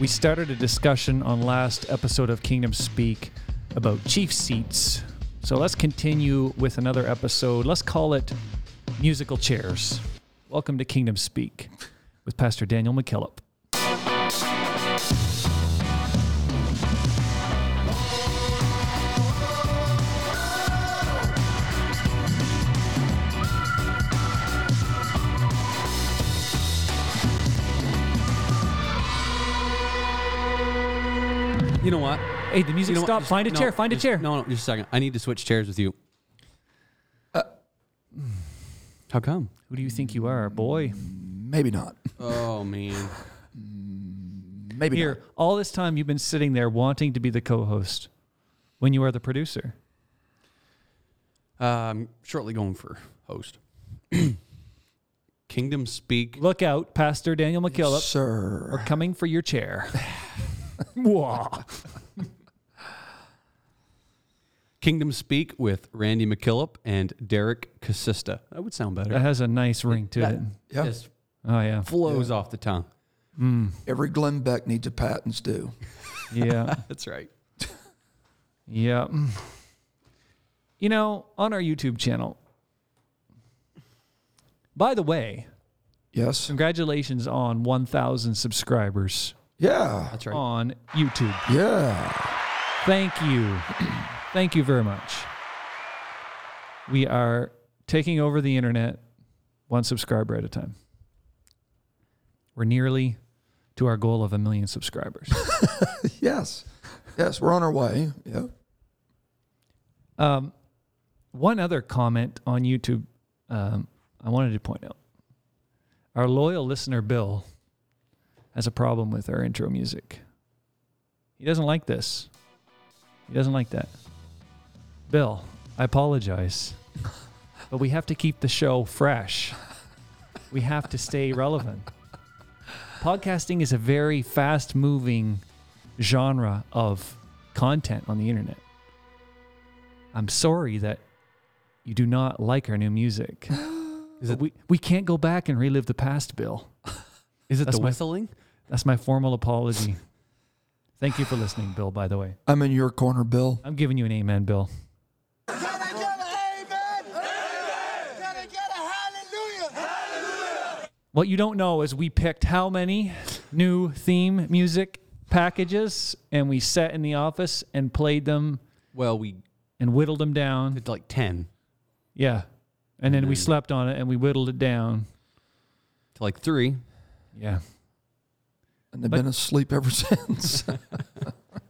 We started a discussion on last episode of Kingdom Speak about chief seats. So let's continue with another episode. Let's call it Musical Chairs. Welcome to Kingdom Speak with Pastor Daniel McKillop. You know what? Hey, the music You know stopped. Just- Find a no, chair. Find a chair. No, no, just a second. I need to switch chairs with you. How come? Who do you think you are, boy? Maybe not. Oh man. Maybe Here, all this time you've been sitting there wanting to be the co-host when you are the producer. Uh, I'm shortly going for host. Kingdom Speak. Look out, Pastor Daniel. McKillop. Sir. are coming for your chair. Whoa. Kingdom Speak with Randy McKillop and Derek Casista. That would sound better. That has a nice ring to That it. Yeah. just Oh yeah. flows off the tongue. Mm. Every Glenn Beck needs a Pat and Stu. Yeah. That's right. yeah. You know, on our YouTube channel. By the way, Yes. congratulations on 1,000 subscribers Yeah. That's right. on YouTube. Yeah. Thank you. Thank you very much. We are taking over the internet one subscriber at a time. We're nearly to our goal of a million subscribers. Yes. Yes. We're on our way. Yeah. um, one other comment on YouTube um, I wanted to point out. Our loyal listener, Bill, has a problem with our intro music. He doesn't like this. He doesn't like that. Bill, I apologize. but we have to keep the show fresh. We have to stay relevant. Podcasting is a very fast moving genre of content on the internet. I'm sorry that you do not like our new music. Is it we, we can't go back and relive the past, Bill. is it That's the my- whistling? That's my formal apology. Thank you for listening, Bill, by the way. I'm in your corner, Bill. I'm giving you an amen, Bill. Can I get an amen? Can I get a hallelujah? What you don't know is we picked how many new theme music packages and we sat in the office and played them Well, we and whittled them down. did like ten Yeah. And then we slept on it and we whittled it down. to like three. Yeah. And they've But- been asleep ever since.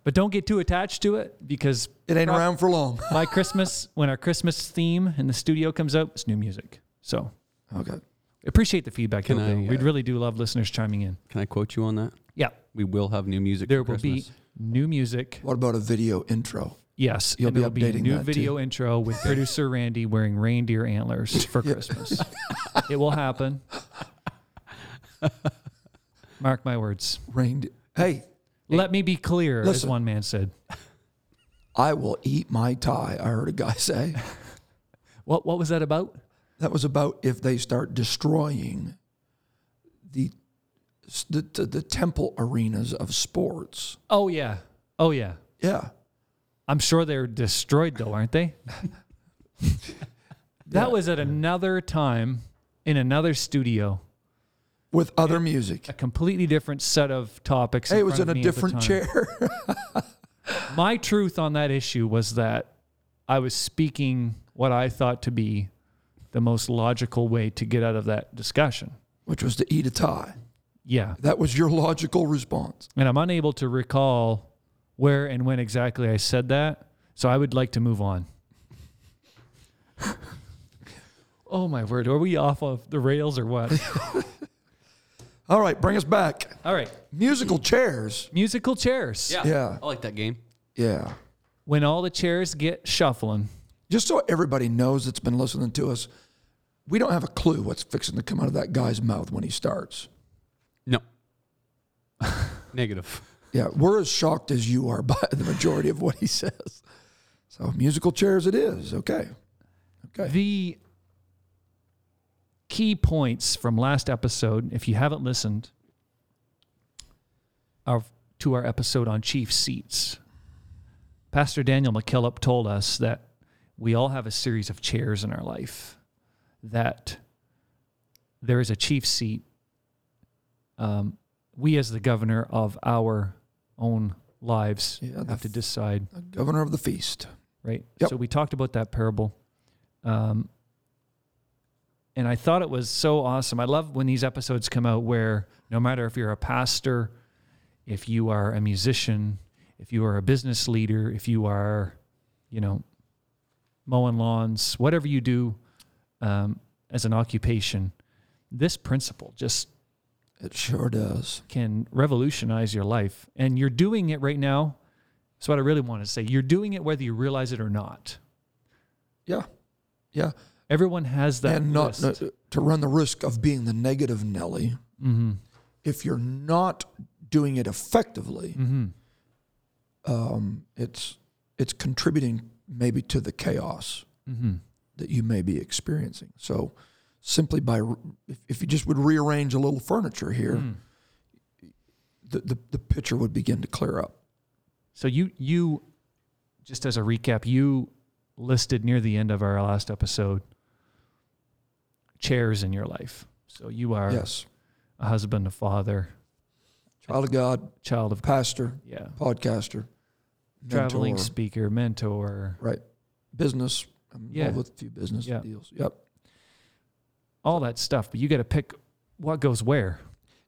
But don't get too attached to it because it ain't Prob- around for long. by Christmas, when our Christmas theme in the studio comes out, it's new music. So Okay. appreciate the feedback. Can Bill. I, We'd uh, really do love listeners chiming in. Can I quote you on that? Yeah. We will have new music. There for will be new music. What about a video intro? Yes. You'll and be there will be a new that, video too. intro with producer Randy wearing reindeer antlers for Christmas. it will happen. Mark my words. Rained. Hey, Let me be clear, as Listen. one man said. I will eat my tie. I heard a guy say. What what was that about? That was about if they start destroying the the, the, the temple arenas of sports. Oh yeah. Oh yeah. Yeah. I'm sure they're destroyed though, aren't they? that was at another time in another studio, With other music. a completely different set of topics. Hey, it was in a me at the different chair. My truth on that issue was that I was speaking what I thought to be the most logical way to get out of that discussion. which was to eat a tie. Yeah. That was your logical response. And I'm unable to recall where and when exactly I said that. So I would like to move on. oh my word. Are we off of the rails or what? All right, bring us back. All right. Musical chairs. Musical chairs. Yeah. Yeah. I like that game. Yeah. When all the chairs get shuffling. Just so everybody knows that's been listening to us, we don't have a clue what's fixing to come out of that guy's mouth when he starts. No. Negative. Yeah, we're as shocked as you are by the majority of what he says. So musical chairs it is. Okay. Okay. The key points from last episode, if you haven't listened, our to our episode on chief seats. Pastor Daniel McKillop told us that we all have a series of chairs in our life. That there is a chief seat. Um, we, as the governor of our own lives, Yeah, have to decide governor of the feast. right? Yep. So we talked about that parable. Um, and I thought it was so awesome. I love when these episodes come out where no matter if you're a pastor, if you are a musician, if you are a business leader, if you are, you know, mowing lawns, whatever you do um, as an occupation, this principle just It sure does. can revolutionize your life. And you're doing it right now. That's what I really want to say. You're doing it whether you realize it or not. Yeah. Yeah. Everyone has that and not list. to run the risk of being the negative Nelly. mm-hmm. If you're not doing it effectively, Mm-hmm. um, it's it's contributing maybe to the chaos Mm-hmm. that you may be experiencing. So, simply by if, if you just would rearrange a little furniture here, Mm. the, the the picture would begin to clear up. So you you just as a recap, you listed near the end of our last episode chairs in your life. So you are Yes, a husband, a father, child of God, child of pastor, yeah, podcaster, traveling mentor, speaker, mentor, right? Business. I'm Yeah. involved with a few business deals. Yep. all that stuff. But you got to pick what goes where.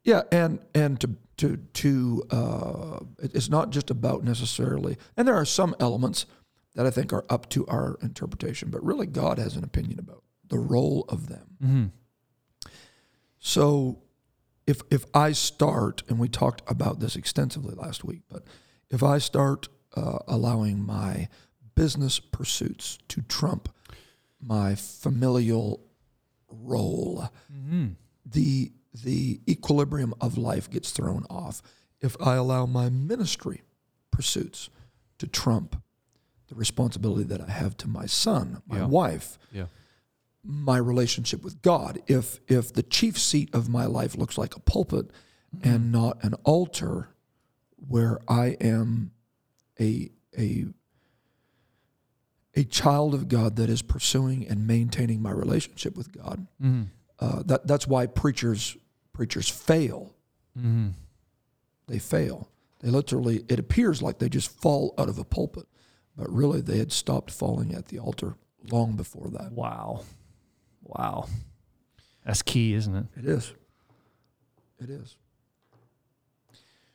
Yeah, and and to to to uh, it- it's not just about necessarily, and there are some elements that I think are up to our interpretation, but really God has an opinion about the role of them. Mm-hmm. So, if if I start, and we talked about this extensively last week, but if I start uh, allowing my business pursuits to trump my familial role, Mm-hmm. the the equilibrium of life gets thrown off if I allow my ministry pursuits to trump the responsibility that I have to my son, my Yeah. wife, Yeah. My relationship with God. If if the chief seat of my life looks like a pulpit and not an altar where I am a a a child of God that is pursuing and maintaining my relationship with God, Mm-hmm. uh, that that's why preachers preachers fail. Mm-hmm. They fail. They literally. It appears like they just fall out of a pulpit, but really they had stopped falling at the altar long before that. Wow, wow, that's key, isn't it? It is. It is.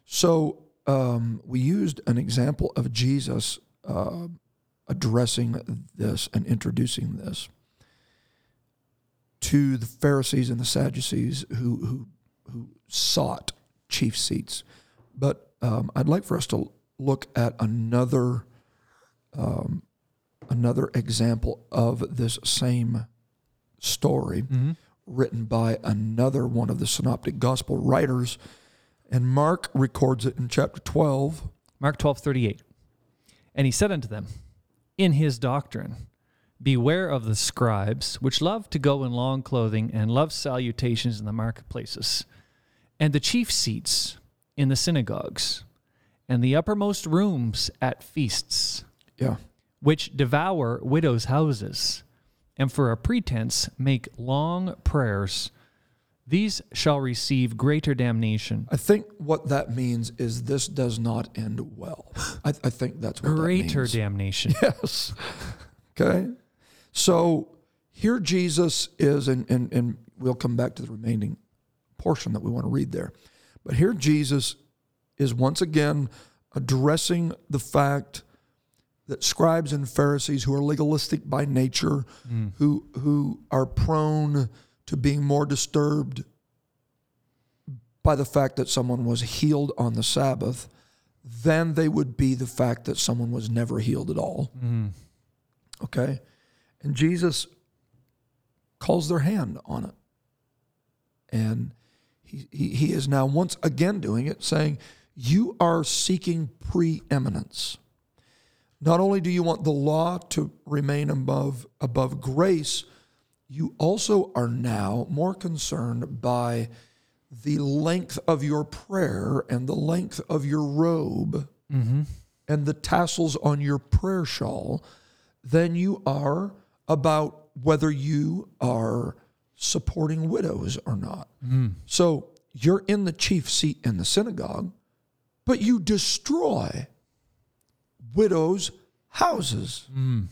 So um, we used an example of Jesus uh, addressing this and introducing this to the Pharisees and the Sadducees who who, who sought chief seats. But um, I'd like for us to look at another um, another example of this same story Mm-hmm. written by another one of the synoptic gospel writers and Mark records it in chapter 12 Mark twelve thirty eight, and he said unto them, In his doctrine, beware of the scribes which love to go in long clothing and love salutations in the marketplaces, and the chief seats in the synagogues, and the uppermost rooms at feasts. yeah which devour widows' houses, and for a pretense make long prayers, these shall receive greater damnation. I think what that means is this does not end well I, I think that's what Greater that means. damnation. yes okay so here Jesus is and, and and we'll come back to the remaining portion that we want to read there but here Jesus is once again addressing the fact that scribes and Pharisees who are legalistic by nature, hmm. who who are prone to being more disturbed by the fact that someone was healed on the Sabbath than they would be the fact that someone was never healed at all. Hmm. Okay? And Jesus calls their hand on it. And he, he, he is now once again doing it, saying, You are seeking preeminence. Not only do you want the law to remain above, above grace, you also are now more concerned by the length of your prayer and the length of your robe mm-hmm. and the tassels on your prayer shawl than you are about whether you are supporting widows or not. Mm. So you're in the chief seat in the synagogue, but you destroy widows' houses. Mm.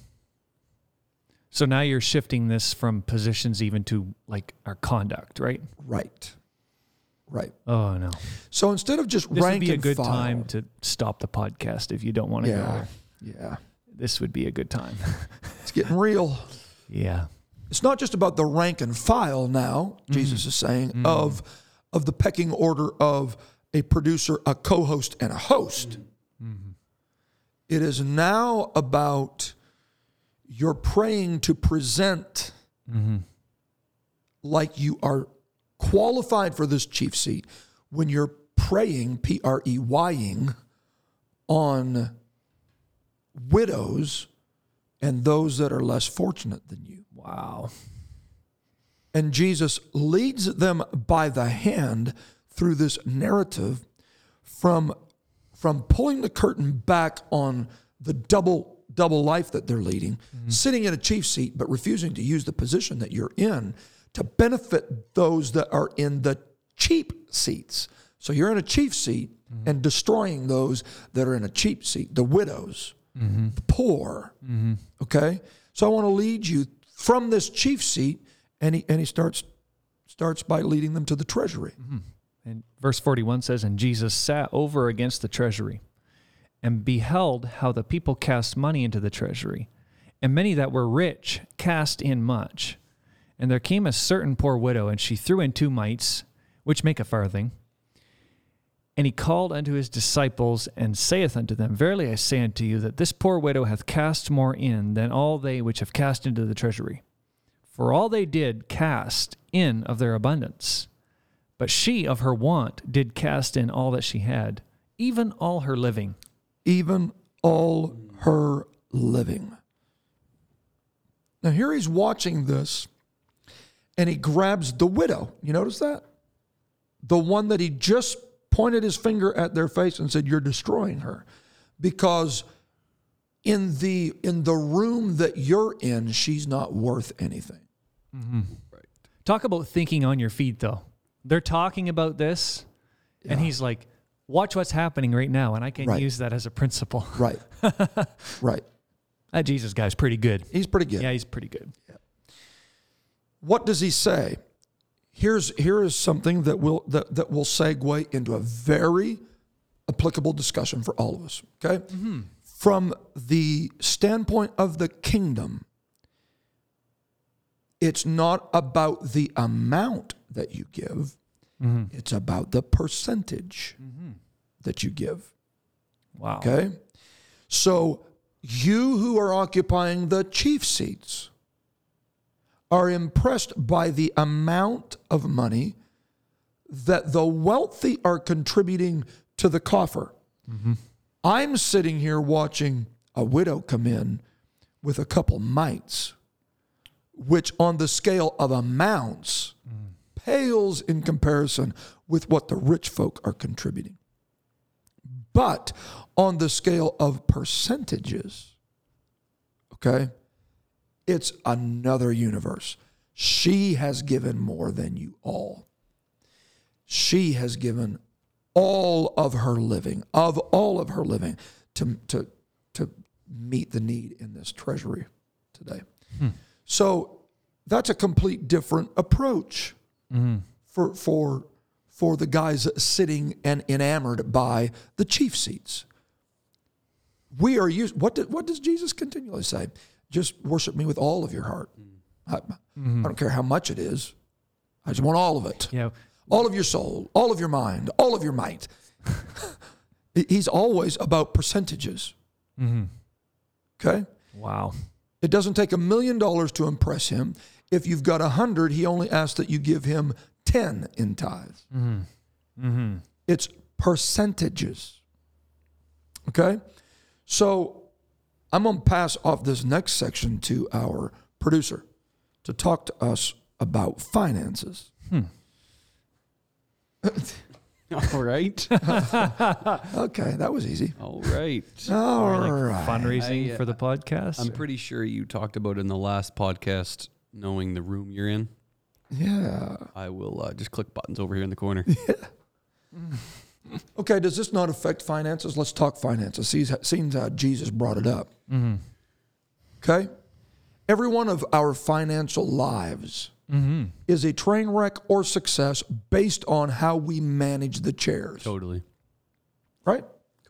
So now you're shifting this from positions even to like our conduct, right? Right. Right. Oh no. So instead of just This rank would be a good file, time to stop the podcast if you don't want to go yeah, there. yeah, This would be a good time. it's getting real. yeah. It's not just about the rank and file now. Mm. Jesus is saying mm. of of the pecking order of a producer, a co-host, and a host. Mm-hmm. It is now about you're praying to present mm-hmm. like you are qualified for this chief seat when you're praying, P R E Y-ing, on widows and those that are less fortunate than you. Wow. And Jesus leads them by the hand through this narrative from, from pulling the curtain back on the double double life that they're leading, mm-hmm. sitting in a chief seat, but refusing to use the position that you're in to benefit those that are in the cheap seats. So you're in a chief seat mm-hmm. and destroying those that are in a cheap seat, the widows, mm-hmm. the poor. Okay? So I want to lead you from this chief seat, and he and he starts starts by leading them to the treasury. And verse 41 says, And Jesus sat over against the treasury and beheld how the people cast money into the treasury. And many that were rich cast in much. And there came a certain poor widow, and she threw in two mites, which make a farthing. And he called unto his disciples, and saith unto them, Verily I say unto you, that this poor widow hath cast more in than all they which have cast into the treasury. For all they did cast in of their abundance. But she of her want did cast in all that she had, even all her living. even all her living. Now, here he's watching this and he grabs the widow. You notice that? The one that he just pointed his finger at their face and said, You're destroying her. Because in the in the room that you're in, she's not worth anything. Mm-hmm. Right. Talk about thinking on your feet, though. They're talking about this, and he's like, Watch what's happening right now. And I can Right. use that as a principle. Right. right. That Jesus guy's pretty good. He's pretty good. Yeah, he's pretty good. What does he say? Here's here is something that will that, that will segue into a very applicable discussion for all of us. Okay, mm-hmm. from the standpoint of the kingdom, it's not about the amount that you give; mm-hmm. it's about the percentage mm-hmm. that you give. Wow. Okay, so you who are occupying the chief seats are impressed by the amount of money that the wealthy are contributing to the coffer. Mm-hmm. I'm sitting here watching a widow come in with a couple mites, which on the scale of amounts pales in comparison with what the rich folk are contributing. But on the scale of percentages, okay, it's another universe. She has given more than you all. She has given all of her living, of all of her living, to, to, to meet the need in this treasury today. Hmm. So that's a complete different approach Mm-hmm. for, for, for the guys sitting and enamored by the chief seats. We are used. What, did, what does Jesus continually say? Just worship me with all of your heart. Mm. I, mm-hmm. I don't care how much it is. I just want all of it. Yeah. All of your soul, all of your mind, all of your might. He's always about percentages. Mm-hmm. Okay? Wow. It doesn't take a million dollars to impress him. If you've got a hundred, he only asks that you give him 10 in tithes. Mm-hmm. Mm-hmm. It's percentages. Okay? So I'm going to pass off this next section to our producer to talk to us about finances. Hmm. All right. Okay, that was easy. All right. All like right. fundraising I, uh, for the podcast. I'm or- pretty sure you talked about in the last podcast knowing the room you're in. Yeah. I will uh, just click buttons over here in the corner. Yeah. Okay, does this not affect finances? Let's talk finances. Seems, seems how Jesus brought it up. Mm-hmm. Okay? Every one of our financial lives Mm-hmm. is a train wreck or success based on how we manage the chairs. totally. Right?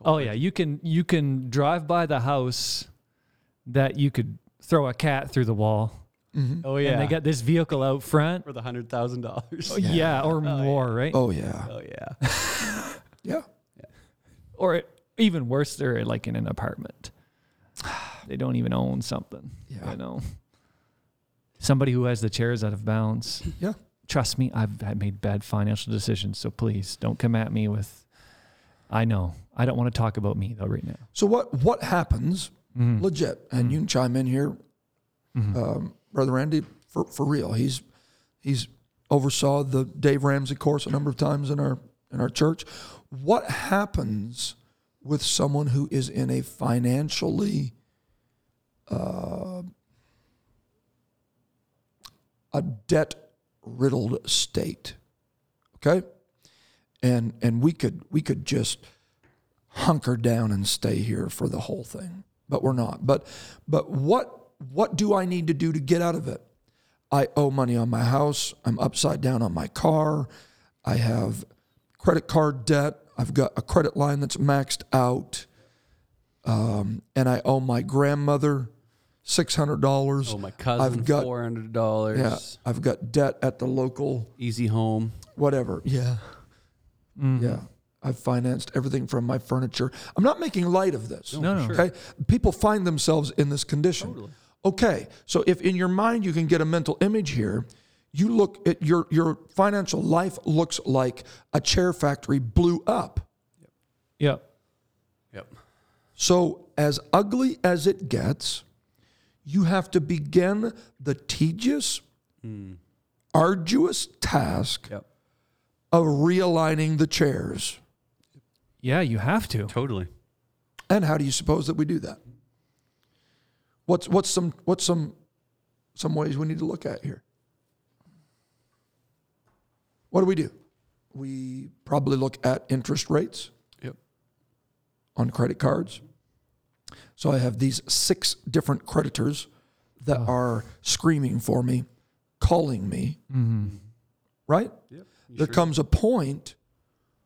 Oh yeah, you can you can drive by the house that you could throw a cat through the wall. Oh yeah, And they got this vehicle out front. for the hundred thousand dollars. Oh, yeah. or more, right? Oh, yeah. Oh yeah. Yeah. Or even worse, they're like in an apartment. They don't even own something. Yeah. You know, somebody who has the chairs out of bounds. Yeah. Trust me, I've I've made bad financial decisions. So please don't come at me with. I know. I don't want to talk about me though right now. So what what happens Mhm. legit? And you can chime in here, um, brother Randy, for for real. He's he's oversaw the Dave Ramsey course a number of times in our in our church. What happens with someone who is in a financially uh, a debt riddled state? Okay, and and we could we could just hunker down and stay here for the whole thing but we're not but but what what do i need to do to get out of it i owe money on my house i'm upside down on my car i have credit card debt i've got a credit line that's maxed out um, and i owe my grandmother $600 Oh my cousin, I've got- four hundred dollars. yeah i've got debt at the local Easy home. whatever. Yeah. Yeah. I've financed everything from my furniture. I'm not making light of this. No, no. Okay. People find themselves in this condition. Okay. So if in your mind you can get a mental image here, you look at your your financial life looks like a chair factory blew up. Yep. Yep. Yep. So as ugly as it gets, you have to begin the tedious, hmm. arduous task Yep. of realigning the chairs. Yeah, you have to. Totally. And how do you suppose that we do that? What's what's some what's some some ways we need to look at here? What do we do? We probably look at interest rates Yep. on credit cards. So I have these six different creditors that ah. are screaming for me, calling me, mm-hmm. right? Yep. There sure- comes a point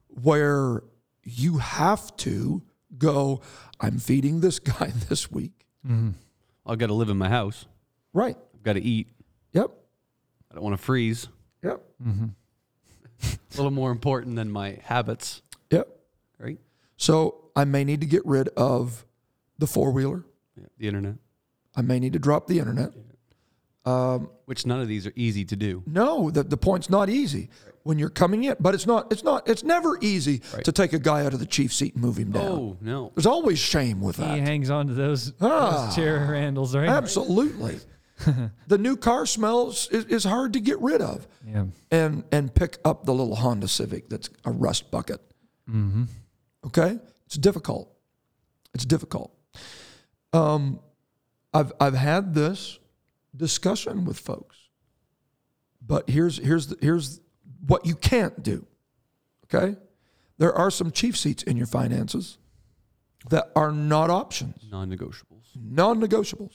where you have to go, I'm feeding this guy this week. Mm-hmm. I've got to live in my house. Right. I've got to eat. Yep. I don't want to freeze. Yep. Mm-hmm. A little more important than my habits, Yep. right? So I may need to get rid of the four wheeler. Yeah. The internet, I may need to drop the internet. which none of these are easy to do. No, the, the point's not easy when you're coming in, but it's not, it's not, it's never easy Right. to take a guy out of the chief seat and move him down. Oh no. There's always shame with that. He hangs on to those, Ah. those chair handles, right? Absolutely. the new car smells is, is hard to get rid of. Yeah. and and pick up the little Honda Civic that's a rust bucket. Mm-hmm. Okay, it's difficult. It's difficult. Um, I've I've had this discussion with folks, but here's here's the, here's what you can't do. Okay, there are some chief seats in your finances that are not options. Non-negotiables. non-negotiables.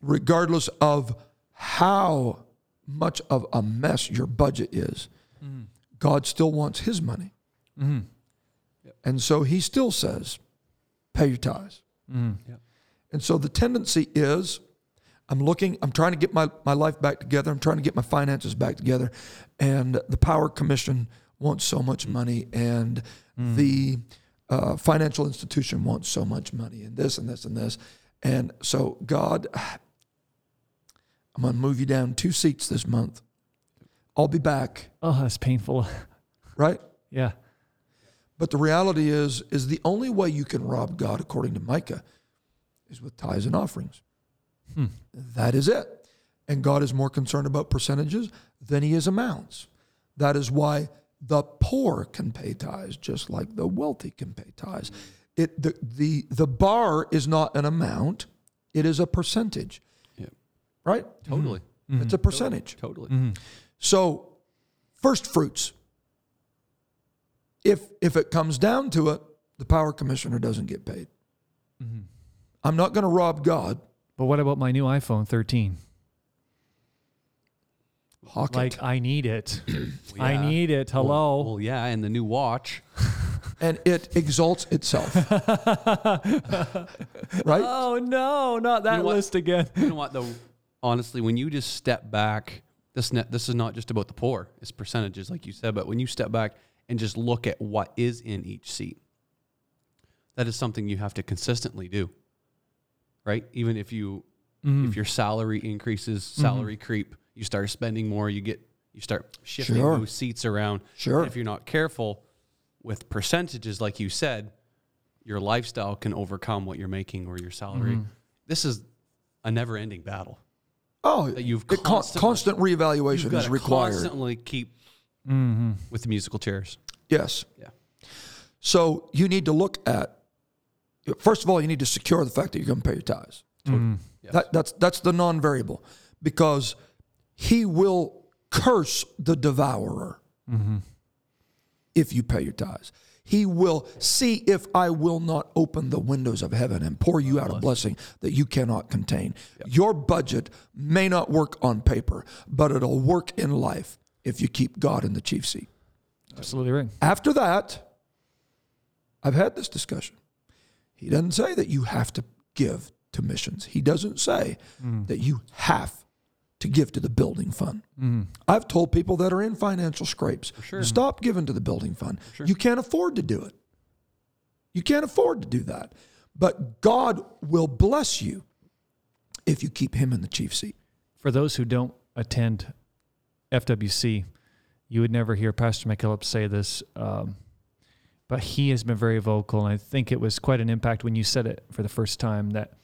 Regardless of how much of a mess your budget is mm-hmm. god still wants his money. Mm-hmm. And so he still says pay your tithes. Mm-hmm. Yep. and so the tendency is i'm looking i'm trying to get my, my life back together. I'm trying to get my finances back together. And the power commission wants so much money and the uh, financial institution wants so much money and this and this and this. And so god i'm going to move you down two seats this month. I'll be back. Oh, that's painful. right? Yeah. but the reality is is the only way you can rob god according to micah is with tithes and offerings That is it. And God is more concerned about percentages than he is amounts. That is why the poor can pay tithes just like the wealthy can pay tithes. It the the the bar is not an amount; it is a percentage, Yeah. right? Totally. Mm-hmm. It's a mm-hmm. percentage. Totally. Mm-hmm. So, first fruits. If if it comes down to it, the power commissioner doesn't get paid. I'm not going to rob God. But what about my new iPhone 13? Hawk Like, it. I need it. I need it. Hello. Well, well, yeah, and the new watch. and it exalts itself. right? oh, no, not that know what? list again. You know what though? Honestly, when you just step back, this net, this is not just about the poor. It's percentages, like you said. But when you step back and just look at what is in each seat, that is something you have to consistently do, right? Even if you mm-hmm. if your salary increases, mm-hmm. salary creep, you start spending more, you get you start shifting Sure. those seats around. Sure. If you're not careful with percentages, like you said, your lifestyle can overcome what you're making or your salary. Mm-hmm. This is a never-ending battle. Oh, that you've it constantly- constant reevaluation is required. constantly keep Mm-hmm. with the musical chairs. Yes. Yeah. So you need to look at. First of all, you need to secure the fact that you're going to pay your tithes. Mm. Yes. That, that's that's the non-variable, because he will curse the devourer mm-hmm. if you pay your tithes. He will see if I will not open the windows of heaven and pour you out a blessing that you cannot contain. Your budget may not work on paper, but it'll work in life if you keep God in the chief seat. Absolutely right. After that, I've had this discussion. He doesn't say that you have to give to missions. He doesn't say that you have to give to the building fund. I've told people that are in financial scrapes, stop giving to the building fund. You can't afford to do it. You can't afford to do that. But God will bless you if you keep him in the chief seat. For those who don't attend FWC, you would never hear Pastor McKillop say this, um, but he has been very vocal, and I think it was quite an impact when you said it for the first time that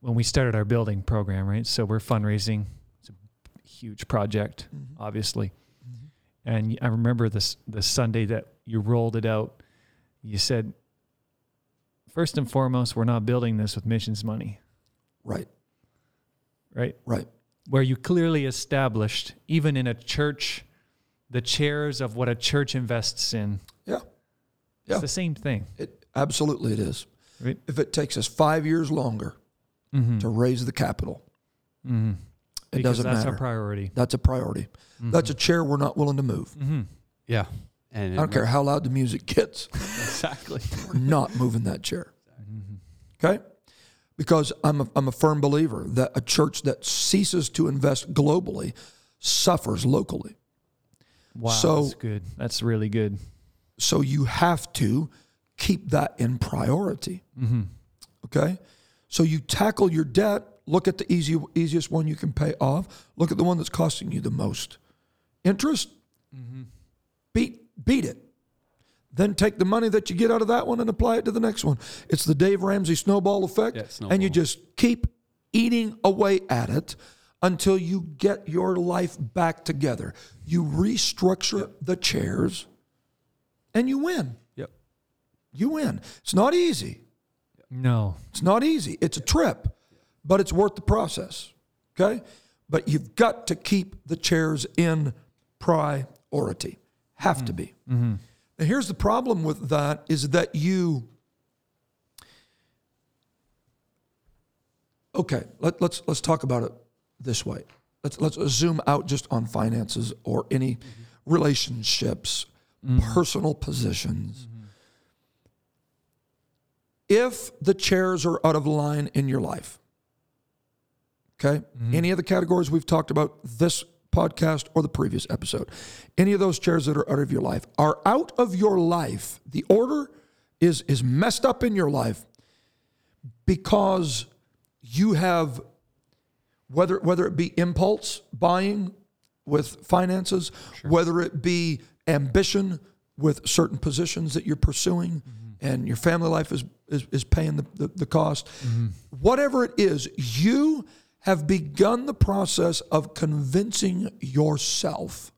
when we started our building program, right? So we're fundraising. It's a huge project, mm-hmm. obviously. Mm-hmm. And I remember this the Sunday that you rolled it out. You said, first and foremost, we're not building this with missions money, Right, right? right. where you clearly established, even in a church, the chairs of what a church invests in. Yeah, It's Yeah. the same thing. it absolutely it is. Right? If it takes us five years longer to raise the capital, Mm-hmm. it Because doesn't matter. that's matter. our priority. That's a priority. That's a chair we're not willing to move. Mm-hmm. Yeah. And I don't care how loud the music gets. Exactly. We're not moving that chair. Okay? Because I'm a, I'm a firm believer that a church that ceases to invest globally suffers locally. Wow, So- that's good. That's really good. So you have to keep that in priority. Mm-hmm. Okay? So you tackle your debt, look at the easy, easiest one you can pay off, look at the one that's costing you the most. Interest, mm-hmm. beat, beat it. Then take the money that you get out of that one and apply it to the next one. It's the Dave Ramsey snowball effect. Yeah, and you just keep eating away at it until you get your life back together. You restructure the chairs and you win. Yep. You win. It's not easy. No. It's not easy. It's a trip, but it's worth the process. Okay? But you've got to keep the chairs in priority. Have to mm. be. Mm-hmm. And here's the problem with that is that you Okay, let, let's let's talk about it this way. Let's let's zoom out just on finances or any mm-hmm. relationships, Mm-hmm. personal positions. Mm-hmm. If the chairs are out of line in your life, okay, mm-hmm. any of the categories we've talked about this podcast or the previous episode, any of those chairs that are out of your life are out of your life. The order is is messed up in your life because you have whether whether it be impulse buying with finances, whether it be ambition with certain positions that you're pursuing, mm-hmm. and your family life is is, is paying the, the, the cost. Mm-hmm. Whatever it is, you have begun the process of convincing yourself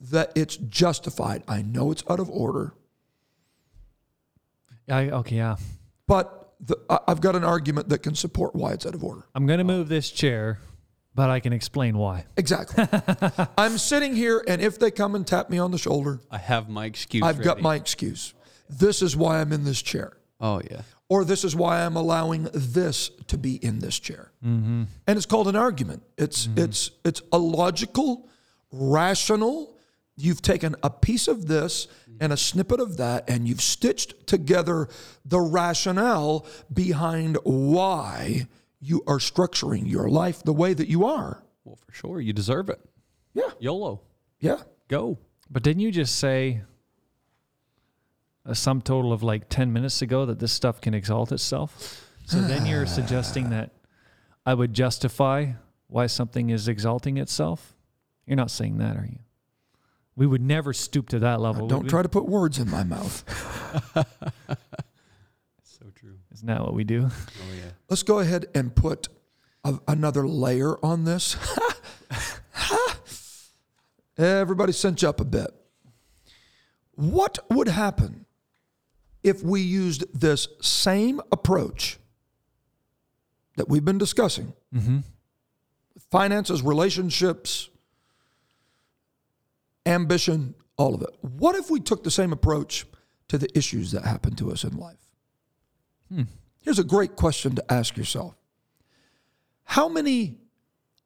that it's justified. I know it's out of order, I, okay, yeah. but the, I've got an argument that can support why it's out of order. I'm going to move this chair, but I can explain why. Exactly. I'm sitting here, and if they come and tap me on the shoulder, I have my excuse. I've got my excuse. This is why I'm in this chair. Oh yeah. or this is why I'm allowing this to be in this chair. Mm-hmm. And it's called an argument. It's mm-hmm. it's it's a logical, rational. You've taken a piece of this and a snippet of that, and you've stitched together the rationale behind why you are structuring your life the way that you are. Well, for sure, you deserve it. Yeah, YOLO, yeah. go. But didn't you just say a sum total of like 10 minutes ago that this stuff can exalt itself? So then you're suggesting that I would justify why something is exalting itself? You're not saying that, are you? We would never stoop to that level. would Don't try to put words in my mouth. So true. Isn't that what we do? Oh yeah. Let's go ahead and put a, another layer on this. Everybody cinch up a bit. What would happen if we used this same approach that we've been discussing? Mm-hmm. Finances, relationships, ambition, all of it. What if we took the same approach to the issues that happen to us in life? Hmm. Here's a great question to ask yourself How many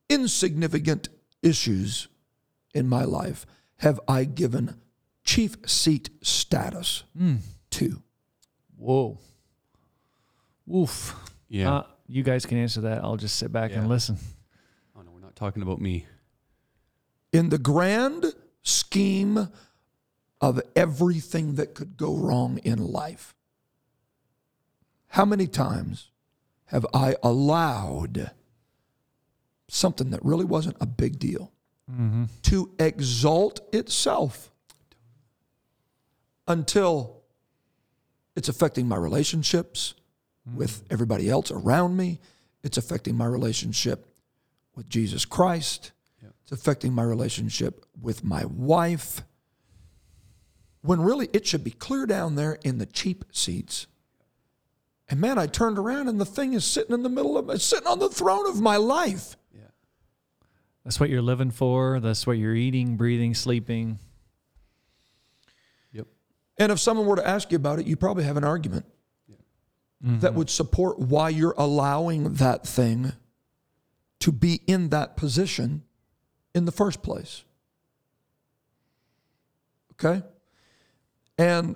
insignificant issues in my life have I given chief seat status to? Whoa. Woof. Yeah. Uh, you guys can answer that. I'll just sit back Yeah. and listen. oh no, we're not talking about me. In the grand scheme of everything that could go wrong in life, how many times have I allowed something that really wasn't a big deal mm-hmm. to exalt itself until it's affecting my relationships mm-hmm. with everybody else around me? It's affecting my relationship with Jesus Christ. It's affecting my relationship with my wife. When really it should be clear down there in the cheap seats. And man, I turned around and the thing is sitting in the middle of it's sitting on the throne of my life. Yeah. That's what you're living for. That's what you're eating, breathing, sleeping. Yep. And if someone were to ask you about it, you probably have an argument that mm-hmm. would support why you're allowing that thing to be in that position in the first place. Okay? And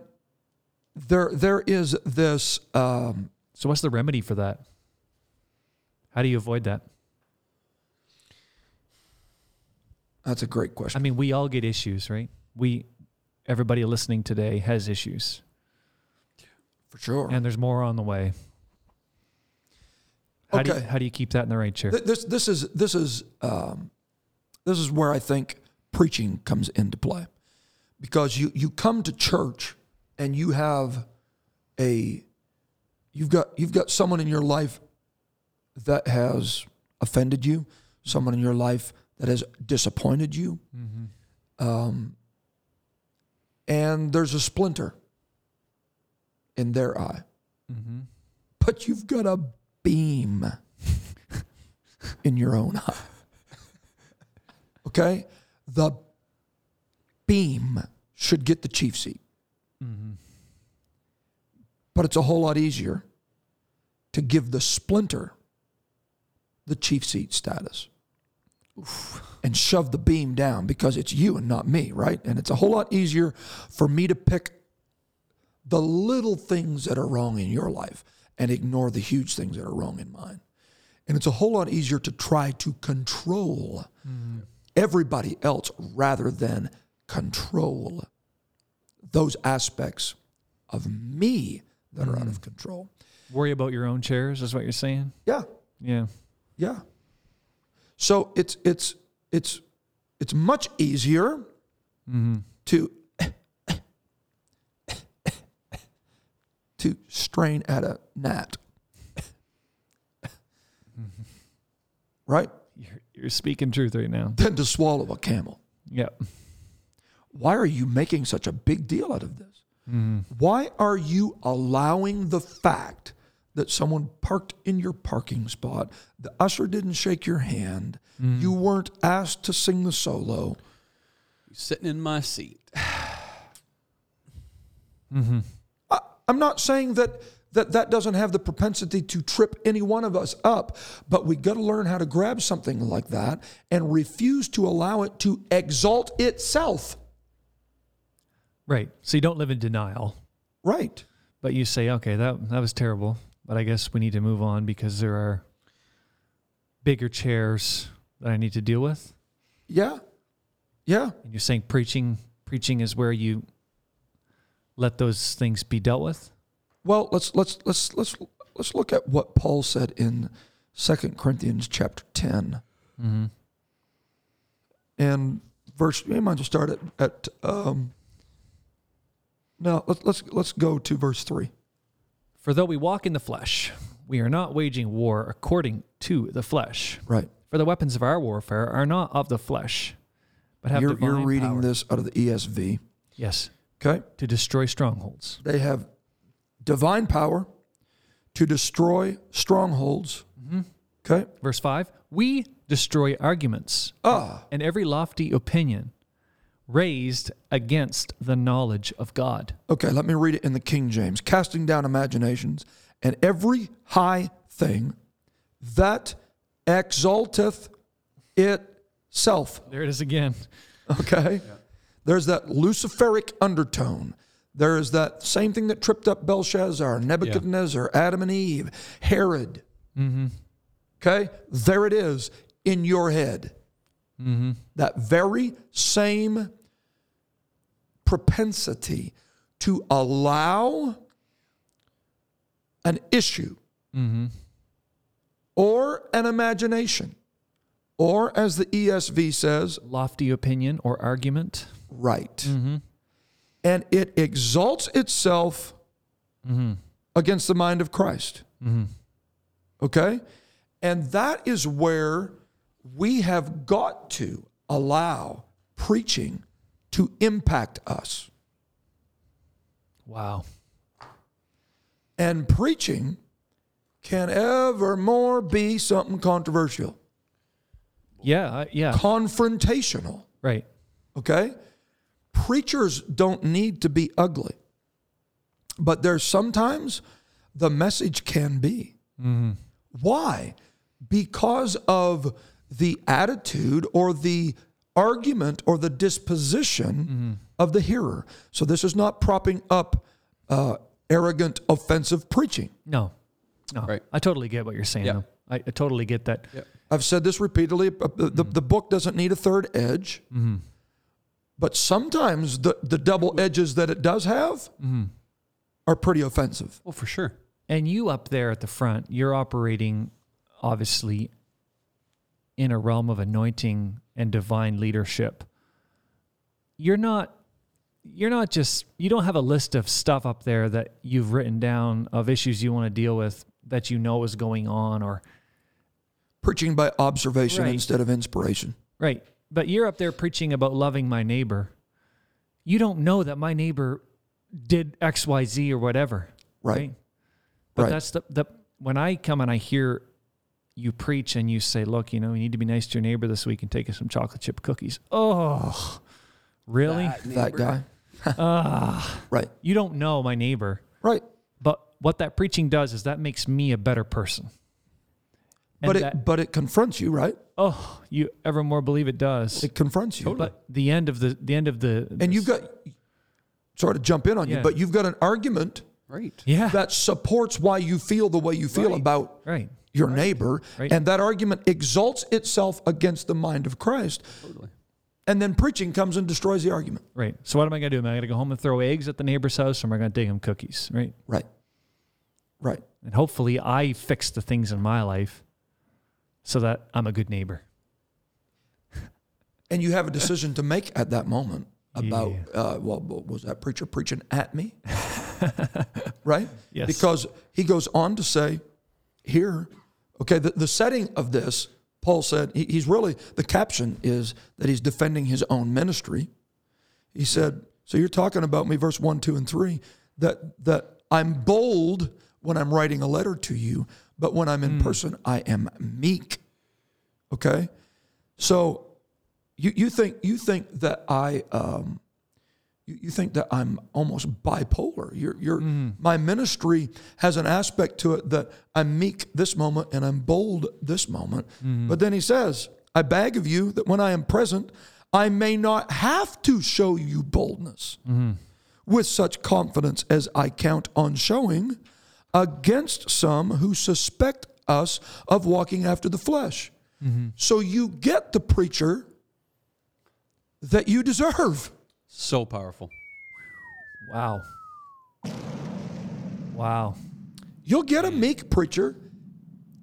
there, there is this. Um, So, what's the remedy for that? How do you avoid that? that's a great question. I mean, we all get issues, right? We, everybody listening today has issues, For sure. and there's more on the way. How do you, Okay. how do you keep that in the right chair? Th- This this is this is um, this is where I think preaching comes into play, because you you come to church and you have a you've got you've got someone in your life that has offended you, someone in your life that has disappointed you, um, and there's a splinter in their eye, but you've got a beam in your own eye. Okay? The beam should get the chief seat. Mm-hmm. But it's a whole lot easier to give the splinter the chief seat status and shove the beam down because it's you and not me, right? And it's a whole lot easier for me to pick the little things that are wrong in your life and ignore the huge things that are wrong in mine. And it's a whole lot easier to try to control mm-hmm. everybody else rather than control those aspects of me that are out of mm. control. Worry about your own chairs, is what you're saying? Yeah. Yeah. Yeah. So it's it's it's it's much easier mm-hmm. to to strain at a gnat. Mm-hmm. right? You're, you're speaking truth right now. Than to swallow a camel. Yep. Why are you making such a big deal out of this? Mm-hmm. Why are you allowing the fact that someone parked in your parking spot, the usher didn't shake your hand, mm-hmm. you weren't asked to sing the solo? Sitting in my seat. Mm-hmm. I, I'm not saying that, that that doesn't have the propensity to trip any one of us up, but we got to learn how to grab something like that and refuse to allow it to exalt itself. Right. So you don't live in denial, Right. but you say, okay, that that was terrible, but I guess we need to move on because there are bigger chairs that I need to deal with. Yeah. Yeah. And you're saying preaching preaching is where you let those things be dealt with? Well, let's let's let's let's let's look at what Paul said in 2 Corinthians chapter 10. Mm-hmm. And verse we might well start at, at um no, let's let's let's go to verse 3. For though we walk in the flesh, we are not waging war according to the flesh. Right. For the weapons of our warfare are not of the flesh, but have You're, divine you're reading power. this out of the ESV. Yes, Okay? to destroy strongholds. They have divine power to destroy strongholds. Okay? Verse 5 We destroy arguments Ah, and every lofty opinion raised against the knowledge of God. okay, let me read it in the King James. Casting down imaginations and every high thing that exalteth itself. There it is again. Okay? There's that Luciferic undertone. There is that same thing that tripped up Belshazzar, Nebuchadnezzar, Adam and Eve, Herod. Mm-hmm. Okay? There it is in your head. Mm-hmm. That very same propensity to allow an issue mm-hmm. or an imagination, or as the ESV says, Lofty opinion or argument. right. Mm-hmm. And it exalts itself mm-hmm. against the mind of Christ. Okay? And that is where we have got to allow preaching to impact us. Wow. And preaching can evermore be something controversial, Yeah, yeah. confrontational. Right. Okay? Preachers don't need to be ugly. But there's sometimes the message can be. Mm-hmm. Why? Because of the attitude or the argument or the disposition of the hearer. So this is not propping up uh, arrogant, offensive preaching. No. No. Right. I totally get what you're saying Yeah. though. I, I totally get that. Yeah. I've said this repeatedly. uh, The, the, the book doesn't need a third edge. Hmm. But sometimes the, the double edges that it does have are pretty offensive. Well, for sure. And you up there at the front, you're operating obviously in a realm of anointing and divine leadership. You're not you're not just you don't have a list of stuff up there that you've written down of issues you want to deal with that you know is going on or Preaching by observation Right. instead of inspiration. right. But you're up there preaching about loving my neighbor. You don't know that my neighbor did XYZ or whatever. Right. But Right. that's the, the when I come and I hear you preach and you say, look, you know, you need to be nice to your neighbor this week and take us some chocolate chip cookies. Oh, really? That guy. Ah, Right. you don't know my neighbor. Right. But what that preaching does is that makes me a better person. And But it that, but it confronts you, right? oh, you ever more believe it does. It confronts you. But the end of the the end of the And you've got sorry to jump in on you, but you've got an argument Right. yeah that supports why you feel the way you feel Right. about right your neighbor. Right. And that argument exalts itself against the mind of Christ. Totally. And then preaching comes and destroys the argument. right. So what am I gonna do? Am I gonna go home and throw eggs at the neighbor's house, or am I gonna dig him cookies? Right. Right. Right. And hopefully I fix the things in my life so that I'm a good neighbor. And you have a decision to make at that moment about, Yeah. uh, well, was that preacher preaching at me? right? Yes. Because he goes on to say here, okay, the, the setting of this, Paul said, he, he's really, the caption is that he's defending his own ministry. He said, So you're talking about me, verse 1, 2, and 3, that, that I'm bold when I'm writing a letter to you, but when I'm in person, I am meek. Okay? So you, you think you think that I um, you, you think that I'm almost bipolar. You're, you're, mm-hmm. My ministry has an aspect to it that I'm meek this moment and I'm bold this moment. Mm-hmm. But then he says, I beg of you that when I am present, I may not have to show you boldness mm-hmm. with such confidence as I count on showing against some who suspect us of walking after the flesh. So you get the preacher that you deserve. So powerful. Wow. Wow. You'll get a meek preacher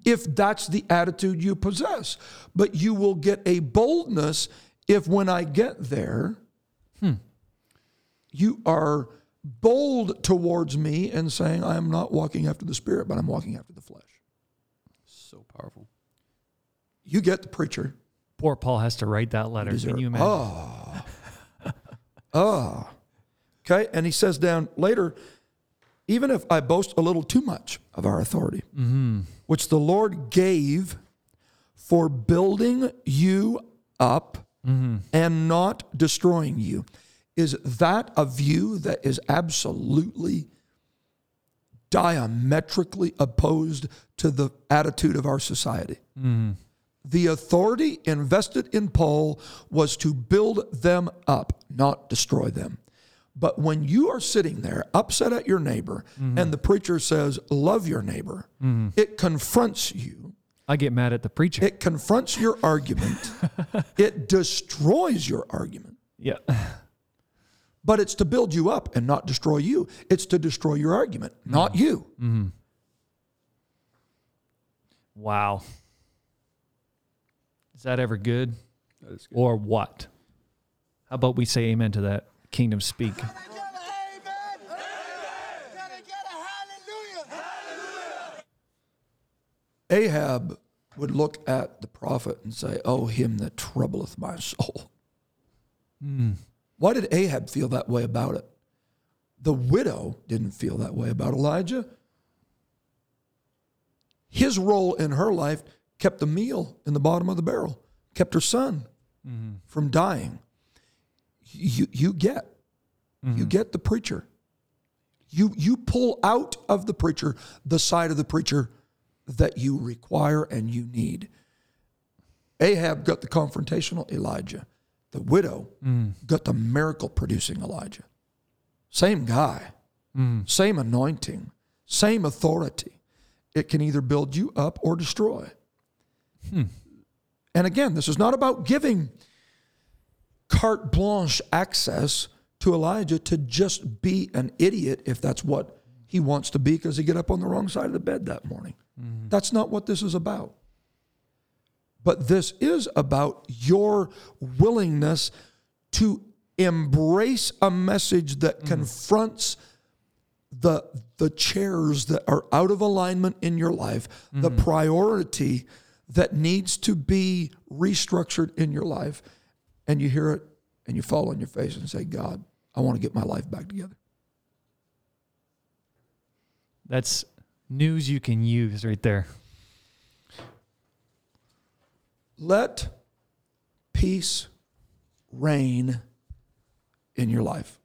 if that's the attitude you possess. But you will get a boldness if when I get there, hmm. you are bold towards me and saying, I am not walking after the spirit, but I'm walking after the flesh. So powerful. You get the preacher. Poor Paul has to write that letter. Can you imagine? Oh. Oh. Okay. And he says down later, even if I boast a little too much of our authority, mm-hmm. which the Lord gave for building you up mm-hmm. and not destroying you, is that a view that is absolutely diametrically opposed to the attitude of our society? Mm-hmm. The authority invested in Paul was to build them up, not destroy them. But when you are sitting there upset at your neighbor mm-hmm. and the preacher says, Love your neighbor, mm-hmm. it confronts you. I get mad at the preacher. It confronts your argument. it destroys your argument. yeah. But it's to build you up and not destroy you. It's to destroy your argument, not mm-hmm. you. Wow. Is that ever good? That is good. Or what? How about we say amen to that? Kingdom speak. Can I get an amen? Can I get a hallelujah? Ahab would look at the prophet and say, Oh, him that troubleth my soul. Hmm. Why did Ahab feel that way about it? The widow didn't feel that way about Elijah. His role in her life kept the meal in the bottom of the barrel, kept her son mm-hmm. from dying. You, you get, you mm-hmm. get the preacher. You, you pull out of the preacher the side of the preacher that you require and you need. Ahab got the confrontational Elijah. The widow mm. got the miracle producing Elijah. Same guy, mm. same anointing, same authority. It can either build you up or destroy. Hmm. And again, this is not about giving carte blanche access to Elijah to just be an idiot if that's what he wants to be because he get up on the wrong side of the bed that morning. Mm-hmm. That's not what this is about. But this is about your willingness to embrace a message that mm-hmm. confronts the the chairs that are out of alignment in your life, the mm-hmm. priority that needs to be restructured in your life, and you hear it and you fall on your face and say, God, I want to get my life back together. That's news you can use right there. Let peace reign in your life.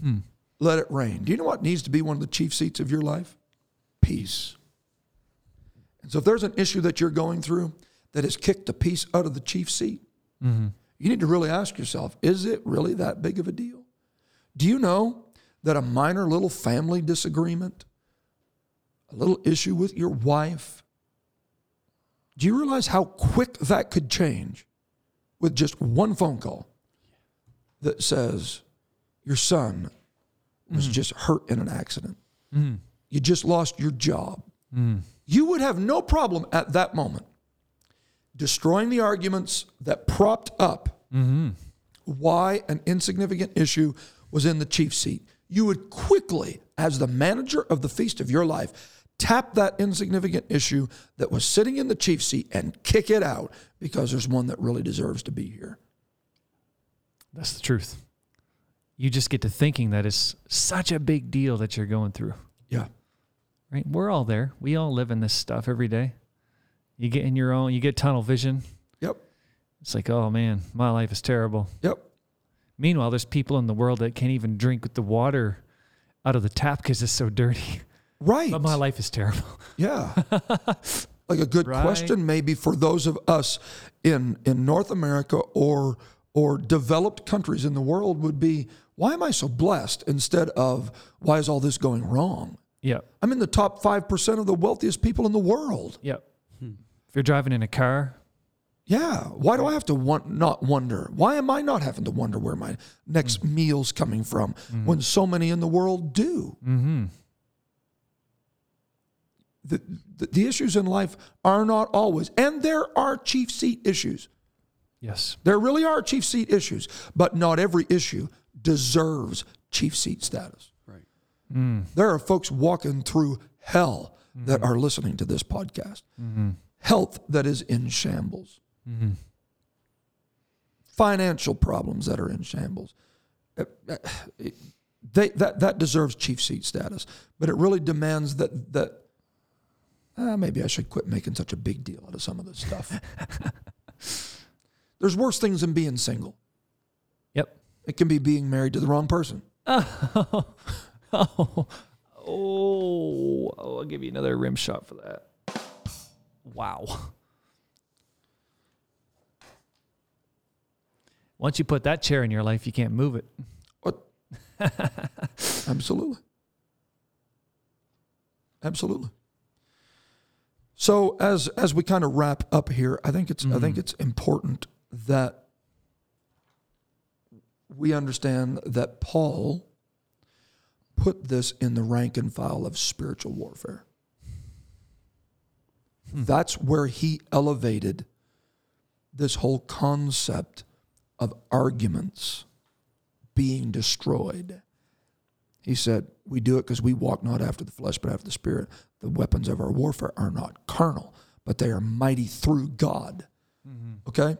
Hmm. Let it reign. Do you know what needs to be one of the chief seats of your life? Peace. And so, if there's an issue that you're going through that has kicked a peace out of the chief seat, mm-hmm. you need to really ask yourself is it really that big of a deal? Do you know that a minor little family disagreement, a little issue with your wife, do you realize how quick that could change with just one phone call that says your son was mm-hmm. just hurt in an accident? Mm-hmm. You just lost your job. You would have no problem at that moment destroying the arguments that propped up mm-hmm. why an insignificant issue was in the chief seat. You would quickly, as the manager of the feast of your life, tap that insignificant issue that was sitting in the chief seat and kick it out because there's one that really deserves to be here. That's the truth. You just get to thinking that it's such a big deal that you're going through. Yeah. Right? We're all there. We all live in this stuff every day. You get in your own, you get tunnel vision. Yep. It's like, oh man, my life is terrible. Yep. Meanwhile, there's people in the world that can't even drink with the water out of the tap because it's so dirty. Right. But my life is terrible. Yeah. like a good Right. question maybe for those of us in in North America or or developed countries in the world would be why am I so blessed instead of why is all this going wrong? Yep. I'm in the top 5% of the wealthiest people in the world. Yep. Hmm. If you're driving in a car, Yeah. Why do I have to want, not wonder? Why am I not having to wonder where my next hmm. meal's coming from hmm. when so many in the world do? mm-hmm. The, the, the issues in life are not always, and there are chief seat issues. yes. There really are chief seat issues, but not every issue deserves chief seat status. Mm. There are folks walking through hell that are listening to this podcast. Health that is in shambles. Financial problems that are in shambles. Uh, it- They, that, that deserves chief seat status, but it really demands that that uh, maybe I should quit making such a big deal out of some of this stuff. There's worse things than being single. Yep. It can be being married to the wrong person. Oh, oh, oh, oh, I'll give you another rim shot for that. Wow. Once you put that chair in your life, you can't move it. What? Absolutely. Absolutely. So as as we kind of wrap up here, I think it's I think mm-hmm. it's important that we understand that Paul put this in the rank and file of spiritual warfare. Hmm. That's where he elevated this whole concept of arguments being destroyed. He said, We do it because we walk not after the flesh, but after the spirit. The weapons of our warfare are not carnal, but they are mighty through God. Mm-hmm. Okay?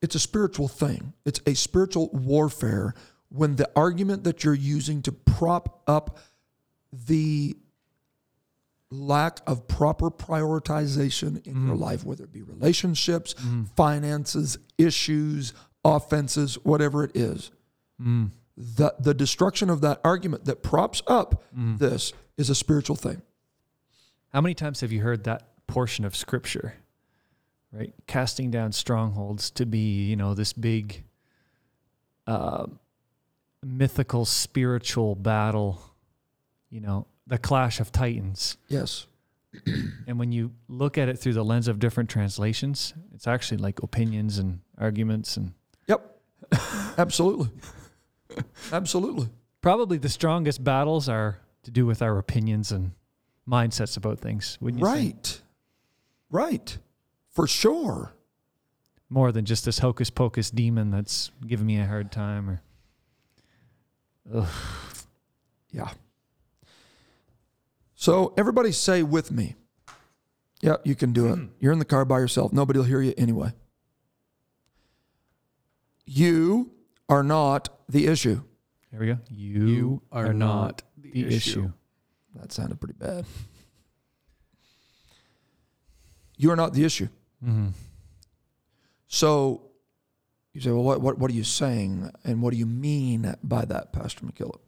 It's a spiritual thing, it's a spiritual warfare when the argument that you're using to prop up the lack of proper prioritization in your mm-hmm. life, whether it be relationships, mm-hmm. finances, issues, offenses, whatever it is. Mm. The, the destruction of that argument that props up mm. this is a spiritual thing. How many times have you heard that portion of scripture? Right? Casting down strongholds to be, you know, this big uh, mythical spiritual battle, you know, the clash of titans. Yes. And when you look at it through the lens of different translations, it's actually like opinions and arguments and Yep. Absolutely. Absolutely. probably the strongest battles are to do with our opinions and mindsets about things, wouldn't you say? Right. Right. For sure. More than just this hocus pocus demon that's giving me a hard time or Ugh. Yeah. So everybody say with me. Yeah, you can do it. You're in the car by yourself. Nobody will hear you anyway. You are not the issue. There we go. You, You are, are not not the, the issue. issue. That sounded pretty bad. You are not the issue. Mm-hmm. So you say, well, what, what, what are you saying? And what do you mean by that, Pastor McKillop?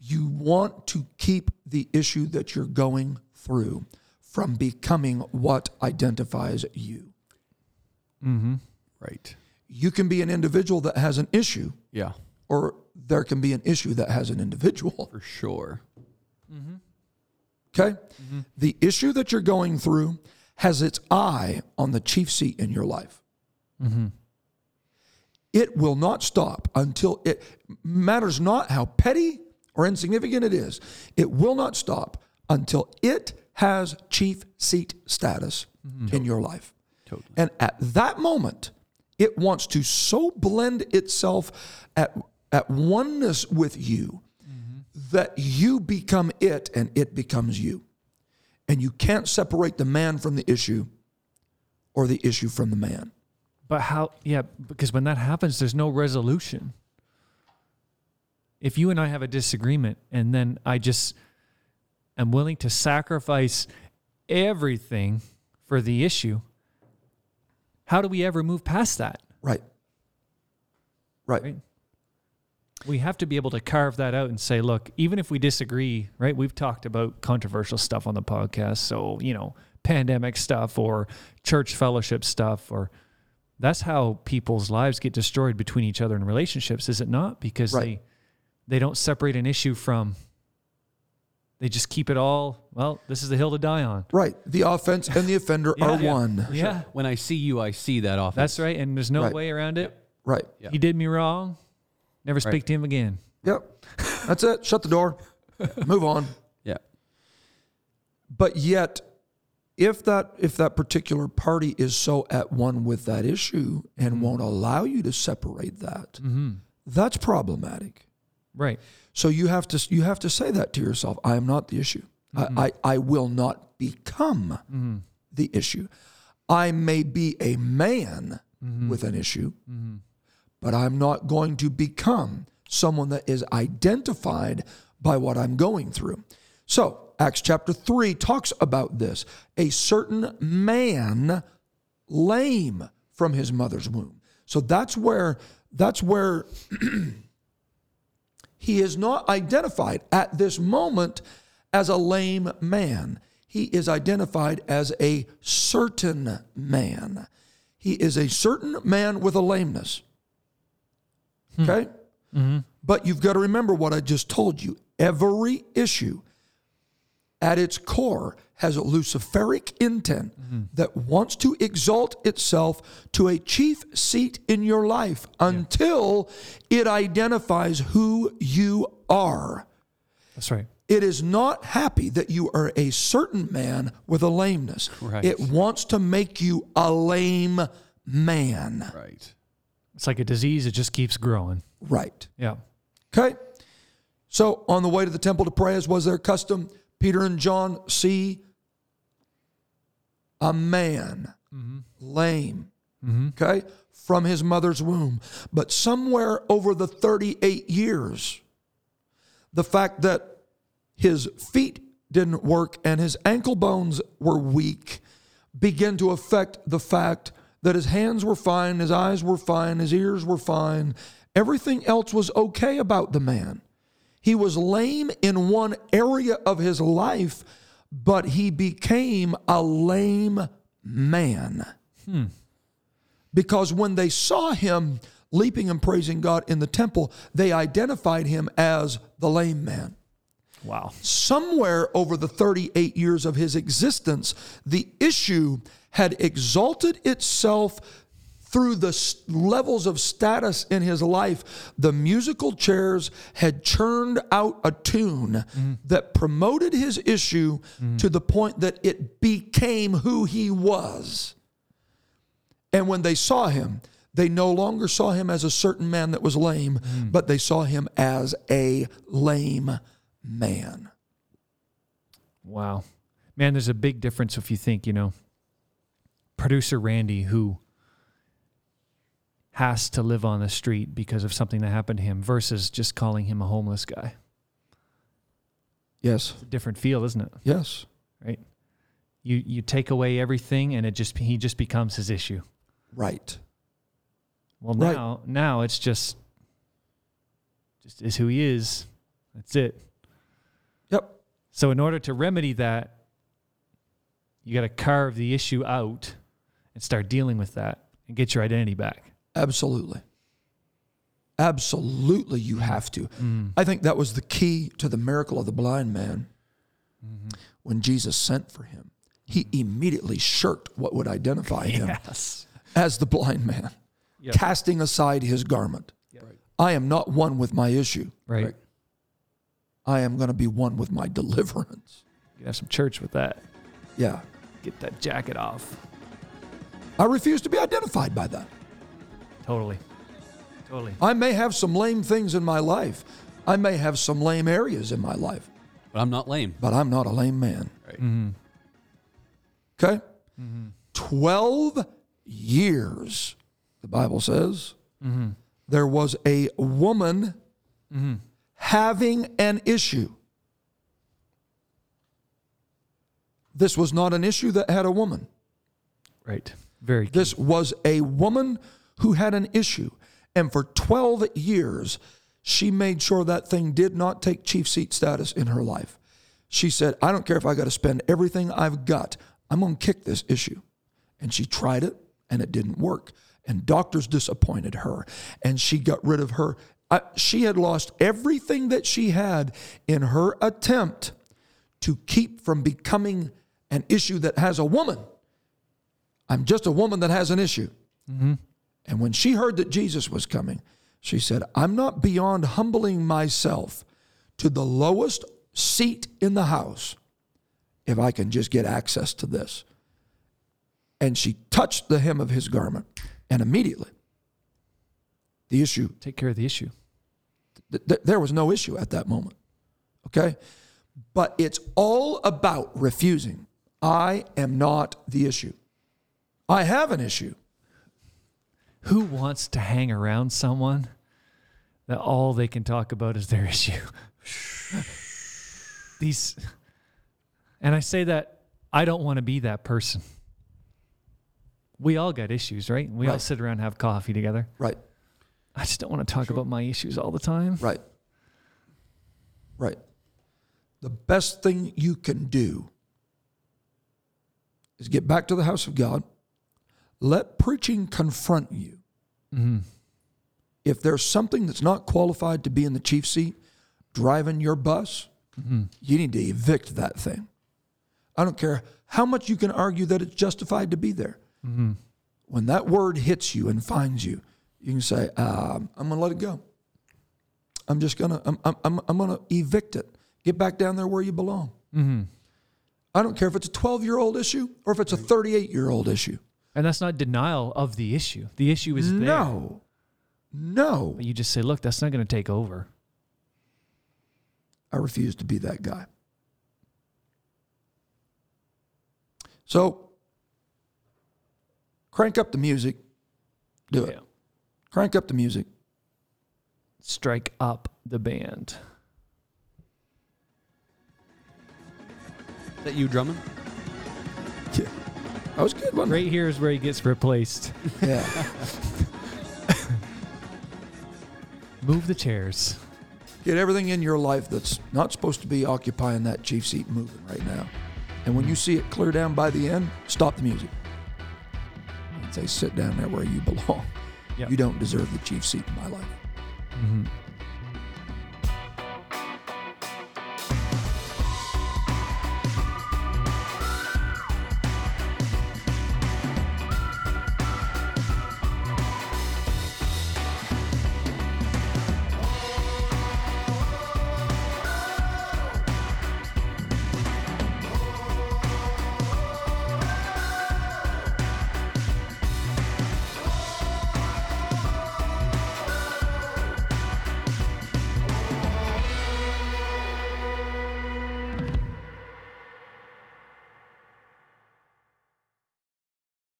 You want to keep the issue that you're going through from becoming what identifies you. Mm-hmm. Right. You can be an individual that has an issue, Yeah. or there can be an issue that has an individual. For sure. Mm-hmm. Okay? The issue that you're going through has its eye on the chief seat in your life. Mm-hmm. It will not stop until it matters not how petty or insignificant it is. It will not stop until it has chief seat status mm-hmm. in your life. Totally. And at that moment, it wants to so blend itself at, at oneness with you mm-hmm. that you become it and it becomes you. And you can't separate the man from the issue or the issue from the man. But how? Yeah, because when that happens, there's no resolution. If you and I have a disagreement, and then I just am willing to sacrifice everything for the issue, how do we ever move past that? Right. Right. Right. We have to be able to carve that out and say, look, even if we disagree, right? We've talked about controversial stuff on the podcast. So, you know, pandemic stuff or church fellowship stuff, or that's how people's lives get destroyed between each other in relationships, is it not? Because Right. they they don't separate an issue from they just keep it all, well, this is the hill to die on. Right. The offense and the offender Yeah. are Yeah. one. Yeah. When I see you, I see that offense. That's right. And there's no Right. way around it. Right. Yeah. He did me wrong. Never speak Right. to him again. Yep. That's it. Shut the door. Move on. Yeah. But yet, if that if that particular party is so at one with that issue and won't allow you to separate that, Mm-hmm. that's problematic. Right. So you have to you have to say that to yourself. I am not the issue. I, I I will not become Mm-hmm. the issue. I may be a man Mm-hmm. with an issue, but I'm not going to become someone that is identified by what I'm going through. So Acts chapter three talks about this. A certain man lame from his mother's womb. So that's where that's where he is not identified at this moment as a lame man. He is identified as a certain man. He is a certain man with a lameness. Hmm. Okay? Mm-hmm. But you've got to remember what I just told you. Every issue at its core has a luciferic intent mm-hmm. that wants to exalt itself to a chief seat in your life until it identifies who you are. That's right. It is not happy that you are a certain man with a lameness. Right. It wants to make you a lame man. Right. It's like a disease, it just keeps growing. Right. Yeah. Okay. So on the way to the temple to pray, as was their custom, Peter and John see a man lame, mm-hmm. okay, from his mother's womb. But somewhere over the 38 years, the fact that his feet didn't work and his ankle bones were weak began to affect the fact that his hands were fine, his eyes were fine, his ears were fine. Everything else was okay about the man. He was lame in one area of his life, but he became a lame man. Hmm. Because when they saw him leaping and praising God in the temple, they identified him as the lame man Wow. somewhere over the 38 years of his existence, the issue had exalted itself through the levels of status in his life. The musical chairs had churned out a tune mm-hmm. that promoted his issue mm-hmm. to the point that it became who he was. And when they saw him, they no longer saw him as a certain man that was lame, mm. but they saw him as a lame man. Wow. Man, there's a big difference if you think, you know, producer Randy, who has to live on the street because of something that happened to him, versus just calling him a homeless guy. Yes. It's a different feel, isn't it? Yes. Right? You you take away everything and it just he just becomes his issue. Right. Well Right. now now it's just just is who he is. That's it. Yep. So in order to remedy that, you got to carve the issue out and start dealing with that and get your identity back. Absolutely. Absolutely, you have to. I think that was the key to the miracle of the blind man. When Jesus sent for him, he immediately shirked what would identify him Yes. as the blind man, Yep. casting aside his garment. I am not one with my issue. Right. Right. I am going to be one with my deliverance. You have some church with that. Yeah. Get that jacket off. I refuse to be identified by that. Totally. Totally. I may have some lame things in my life. I may have some lame areas in my life, But I'm not lame. but I'm not a lame man. Right. Mm-hmm. Okay? Mm-hmm. 12 years the Bible says, mm-hmm. there was a woman having an issue. This was not an issue that had a woman. Right. Very good. This was a woman who had an issue. And for 12 years, she made sure that thing did not take chief seat status in her life. She said, I don't care if I got to spend everything I've got, I'm going to kick this issue. And she tried it and it didn't work. And doctors disappointed her. And she got rid of her. I, she had lost everything that she had in her attempt to keep from becoming an issue that has a woman. I'm just a woman that has an issue. Mm-hmm. And when she heard that Jesus was coming, she said, I'm not beyond humbling myself to the lowest seat in the house if I can just get access to this. And she touched the hem of his garment, and immediately the issue, Take care of the issue. th- th- there was no issue at that moment. Okay? But it's all about refusing. I am not the issue. I have an issue. Who wants to hang around someone that all they can talk about is their issue? These, and I say that I don't want to be that person. We all got issues, right? We all sit around and have coffee together. Right. I just don't want to talk about my issues all the time. Right. Right. The best thing you can do is get back to the house of God. Let preaching confront you. Mm-hmm. If there's something that's not qualified to be in the chief seat, driving your bus, mm-hmm. you need to evict that thing. I don't care how much you can argue that it's justified to be there. Mm-hmm. When that word hits you and finds you, you can say, um, I'm going to let it go. I'm just gonna I'm I'm I'm, I'm gonna evict it. Get back down there where you belong. I don't care if it's a 12 year old issue or if it's a 38 year old issue. And that's not denial of the issue. The issue is there. No, no, But you just say, look, that's not going to take over. I refuse to be that guy. So, crank up the music. Do it. Crank up the music. Strike up the band. Is that you drumming? Yeah, that was good one. Right here is where he gets replaced. Yeah, Move the chairs. get everything in your life that's not supposed to be occupying that chief seat moving right now. And when you see it clear down by the end, stop the music. And say, sit down there where you belong. Yep. You don't deserve the chief seat in my life. Mhm.